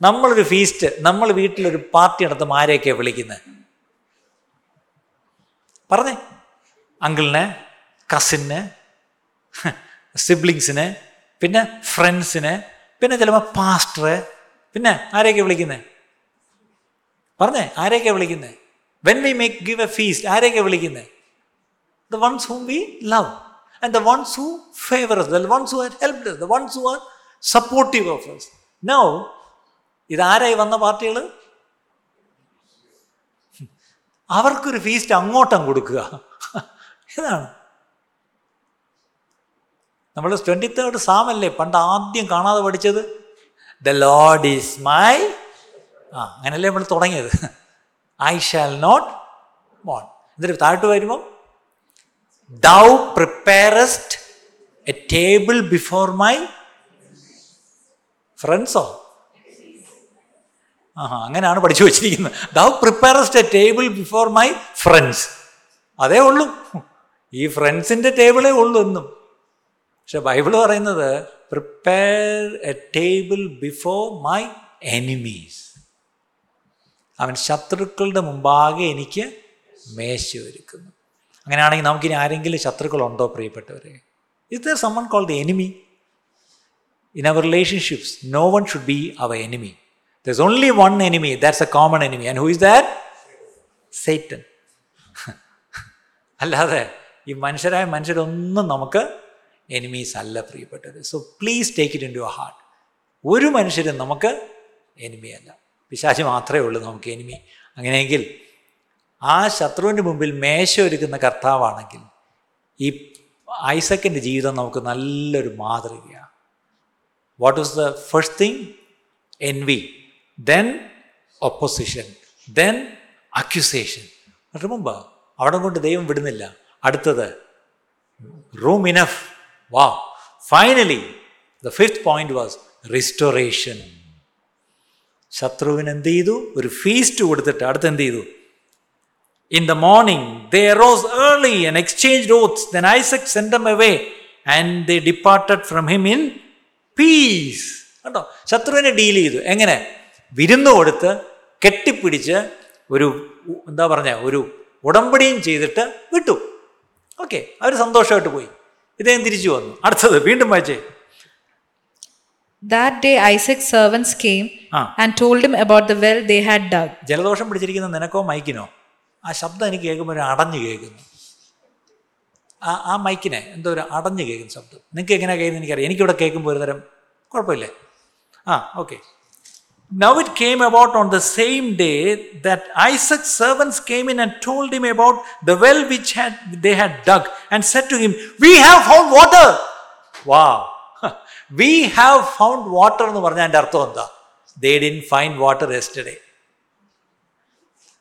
നമ്മളൊരു feast നമ്മൾ വീട്ടിലൊരു party നടത്തും ആരെയൊക്കെയാ വിളിക്കുന്നത് പറഞ്ഞേ അങ്കിളിന് cousin സിബ്ലിങ്സിന് പിന്നെ ഫ്രണ്ട്സിന് പിന്നെ ചിലപ്പോൾ പാസ്റ്റർ പിന്നെ ആരെയൊക്കെ വിളിക്കുന്നത് പറഞ്ഞേ ആരെയൊക്കെ വിളിക്കുന്നത് when we make give a feast ആരെയൊക്കെ വിളിക്കുന്നത് the ones whom we love and the ones who favour the ones who are help the ones who are supportive of now ഇതാരായി വന്ന പാർട്ടികൾ അവർക്കൊരു ഫീസ്റ്റ് അങ്ങോട്ടം കൊടുക്കുക. ഇതാണ്. നമ്മൾ ട്വന്റി തേർഡ് സാമല്ലേ പണ്ട് ആദ്യം കാണാതെ പഠിച്ചത്? ദ ലോഡ് ഈസ് മൈ ആ അങ്ങനല്ലേ നമ്മൾ തുടങ്ങിയത്? ഐ ഷാൽ നോട്ട് മോൺ എന്നിട്ട് താഴോട്ട് വരുമ്പോൾ thou preparest a table before my ഫ്രണ്ട്സോ ആ അങ്ങനെയാണ് പഠിച്ചു വച്ചിരിക്കുന്നത്. Thou preparest a table before my friends അതേ ഉള്ളൂ. ഈ ഫ്രണ്ട്സിന്റെ ടേബിളേ ഉള്ളൂ എന്നും. പക്ഷെ ബൈബിൾ പറയുന്നത് prepare a table before my enemies അവൻ ശത്രുക്കളുടെ മുമ്പാകെ എനിക്ക് മേശ ഒരുക്കുന്നു അങ്ങനെയാണെങ്കിൽ നമുക്കിനി ആരെങ്കിലും ശത്രുക്കളുണ്ടോ പ്രിയപ്പെട്ടവരെ? Is there someone call the enemy in our relationships no one should be our enemy there is only one enemy that's a common enemy and who is that Satan അല്ലാതെ ഈ മനുഷ്യരായ മനുഷ്യരൊന്നും നമുക്ക് എനിമീസ് അല്ല പ്രിയപ്പെട്ടത് so please take it in to heart ഒരു മനുഷ്യരും നമുക്ക് എനിമിയല്ല പിശാചി മാത്രമേ ഉള്ളൂ നമുക്ക് എനിമി അങ്ങനെയെങ്കിൽ ആ ശത്രുവിന്റെ മുമ്പിൽ മേശ ഒരുക്കുന്ന കർത്താവാണെങ്കിൽ ഈ ഐസക്കിന്റെ ജീവിതം നമുക്ക് നല്ലൊരു മാതൃകയാണ്. What is the first thing in envy, then opposition, then accusation. മുമ്പ് അവിടെ കൊണ്ട് ദൈവം വിടുന്നില്ല. അടുത്തത് റൂം ഇനഫ് വാ finally the fifth point was restoration ശത്രുവിന് എന്ത് ചെയ്തു? ഒരു ഫീസ്റ്റ് കൊടുത്തിട്ട് അടുത്ത് എന്ത് ചെയ്തു? In the morning they early and exchange oaths then away and they departed from him in peace കേട്ടോ ശത്രുവിനെ ഡീൽ ചെയ്തു. എങ്ങനെ? വിരുന്ന് കൊടുത്ത് കെട്ടിപ്പിടിച്ച് ഒരു എന്താ പറഞ്ഞ ഒരു ഉടമ്പടിയും ചെയ്തിട്ട് വിട്ടു. ഓക്കെ അവർ സന്തോഷമായിട്ട് പോയി. ഇദ്ദേഹം തിരിച്ചു വന്നു. അടുത്തത് വീണ്ടും വായിച്ചേ. That day Isaac's servants came ആ and told him about the well they had dug. ജലദോഷം പിടിച്ചിരിക്കുന്ന നിനക്കോ മൈക്കിനോ ആ ശബ്ദം എനിക്ക് കേൾക്കുമ്പോൾ ഒരു അടഞ്ഞു കേൾക്കുന്നു ആ ആ മൈക്കിനെ എന്തോ ഒരു അടഞ്ഞു കേൾക്കുന്ന ശബ്ദം നിങ്ങൾക്ക് എങ്ങനെയാണ് കേൾക്കുന്നത് എനിക്കറിയാം എനിക്കിവിടെ കേൾക്കുമ്പോൾ ഒരു തരം കുഴപ്പമില്ലേ ആ okay Now it came about on the same day that Isaac's servants came in and told him about the well which had, they had dug and said to him, We have found water. Wow. We have found water എന്ന് പറഞ്ഞാൽ എന്റെ അർത്ഥം എന്താ? They didn't find water yesterday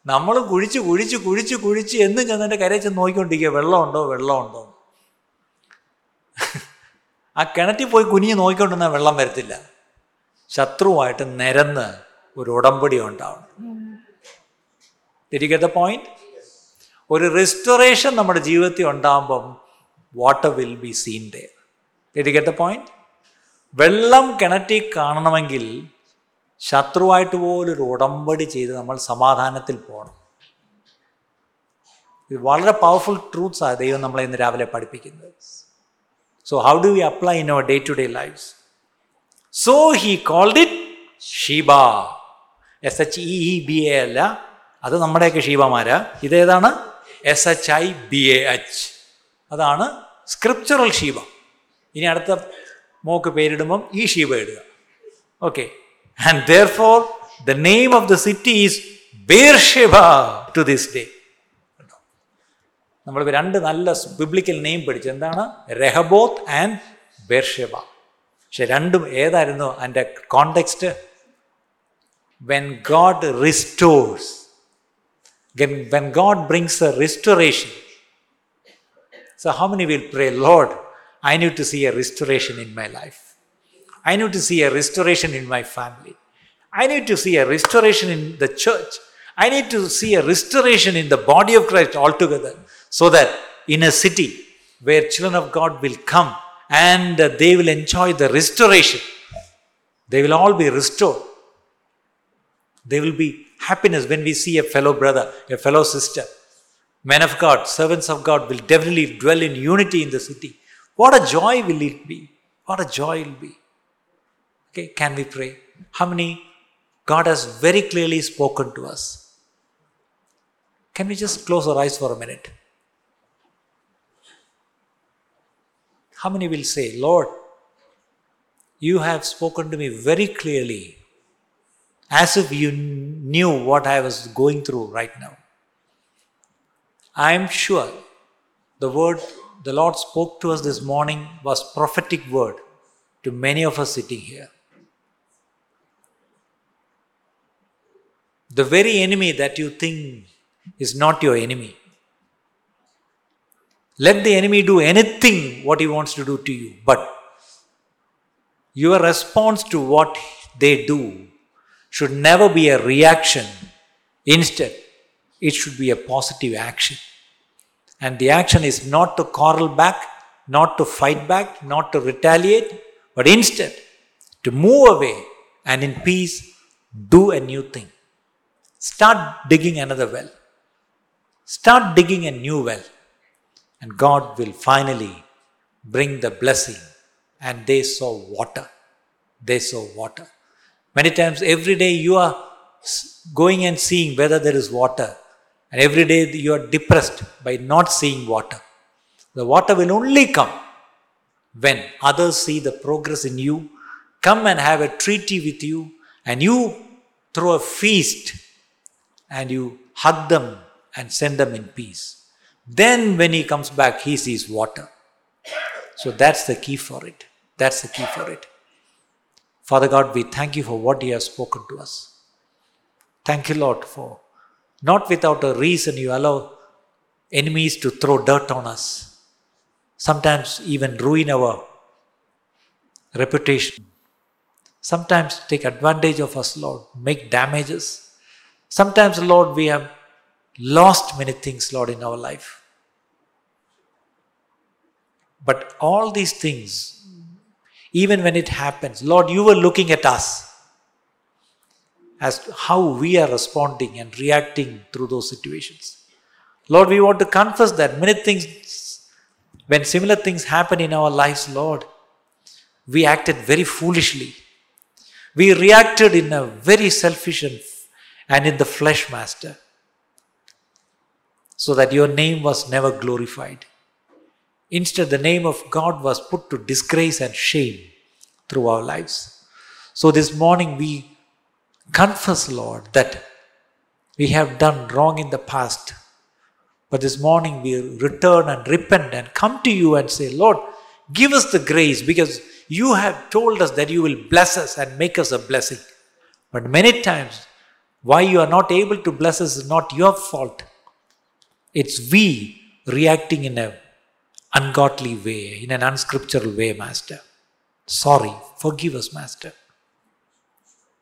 നമ്മൾ കുഴിച്ച് കുഴിച്ച് കുഴിച്ച് കുഴിച്ച് എന്നും ചെന്നതിന്റെ കരയിൽ ചെന്ന് നോക്കിക്കൊണ്ടിരിക്കുക വെള്ളമുണ്ടോ വെള്ളമുണ്ടോ ആ കിണറ്റിൽ പോയി കുനിഞ്ഞ് നോക്കിക്കൊണ്ടിരുന്നാൽ വെള്ളം വരത്തില്ല. ശത്രുവായിട്ട് നിരന്ന് ഒരു ഉടമ്പടി ഉണ്ടാവണം. തിരികെ പോയിന്റ് ഒരു റെസ്റ്റോറേഷൻ നമ്മുടെ ജീവിതത്തിൽ ഉണ്ടാകുമ്പം water will be seen day തിരികെ പോയിന്റ് വെള്ളം കിണറ്റിൽ കാണണമെങ്കിൽ ശത്രുവായിട്ട് പോലും ഒരു ഉടമ്പടി ചെയ്ത് നമ്മൾ സമാധാനത്തിൽ പോകണം. ഇത് വളരെ പവർഫുൾ ട്രൂത്ത്സാണ് ദൈവം നമ്മളെ ഇന്ന് രാവിലെ പഠിപ്പിക്കുന്നത്. So how do we apply in our day to day life so he called it Sheba S H E B A അല്ല. അത് നമ്മുടെയൊക്കെ ഷീബമാരാ. ഇതേതാണ് S H I B A H അതാണ് സ്ക്രിപ്ചറൽ ഷീബ ഇനി അടുത്ത മോക്ക് പേരിടുമ്പം ഈ ഷീബ ഇടുക. Okay and therefore the name of the city is Beersheba to this day നമ്മൾ രണ്ട് നല്ല ബിബ്ലിക്കൽ നെയിം പഠിച്ചു. എന്താണ്? രഹബോത്ത് ആൻഡ് ബേർഷെബ പക്ഷെ രണ്ടും ഏതായിരുന്നു അതിന്റെ context when God restores when God brings a restoration so how many will pray Lord I need to see a restoration in my life. I need to see a restoration in my family. I need to see a restoration in the church. I need to see a restoration in the body of Christ altogether so that in a city where children of God will come and they will enjoy the restoration, they will all be restored. There will be happiness when we see a fellow brother, a fellow sister. Men of God, servants of God will definitely dwell in unity in the city what a joy will it be! What a joy will be. Okay, can we pray? How many God has very clearly spoken to us? Can we just close our eyes for a minute? How many will say, Lord, you have spoken to me very clearly, as if you knew what I was going through right now? I am sure the word the Lord spoke to us this morning was prophetic word to many of us sitting here. The very enemy that you think is not your enemy. Let the enemy do anything what he wants to do to you, but your response to what they do should never be a reaction. Instead, it should be a positive action. And the action is not to quarrel back, not to fight back, not to retaliate, but instead to move away and in peace do a new thing. Start digging another well. Start digging a new well. And God will finally bring the blessing. And they saw water. They saw water. Many times, every day, you are going and seeing whether there is water. And every day you are depressed by not seeing water. The water will only come when others see the progress in you, come and have a treaty with you, and you throw a feast and you hug them and send them in peace. Then, when he comes back, he sees water. So, that's the key for it. That's the key for it. Father God, we thank you for what you have spoken to us. Thank you, Lord, for not without a reason you allow enemies to throw dirt on us, sometimes even ruin our reputation. Sometimes take advantage of us, Lord, make damages. Sometimes, Lord, we have lost many things, Lord, in our life. But all these things, even when it happens, Lord, you were looking at us as to how we are responding and reacting through those situations. Lord, we want to confess that many things, when similar things happen in our lives, Lord, we acted very foolishly. We reacted in a very selfish and, and in the flesh, Master, so that your name was never glorified. Instead, the name of God was put to disgrace and shame through our lives. So this morning we confess, Lord, that we have done wrong in the past. But this morning we return and repent and come to you and say, Lord, give us the grace because you have told us that you will bless us and make us a blessing. But many times, why you are not able to bless us is not your fault. It's we reacting in a ungodly way, in an unscriptural way, Master. Sorry, forgive us, Master.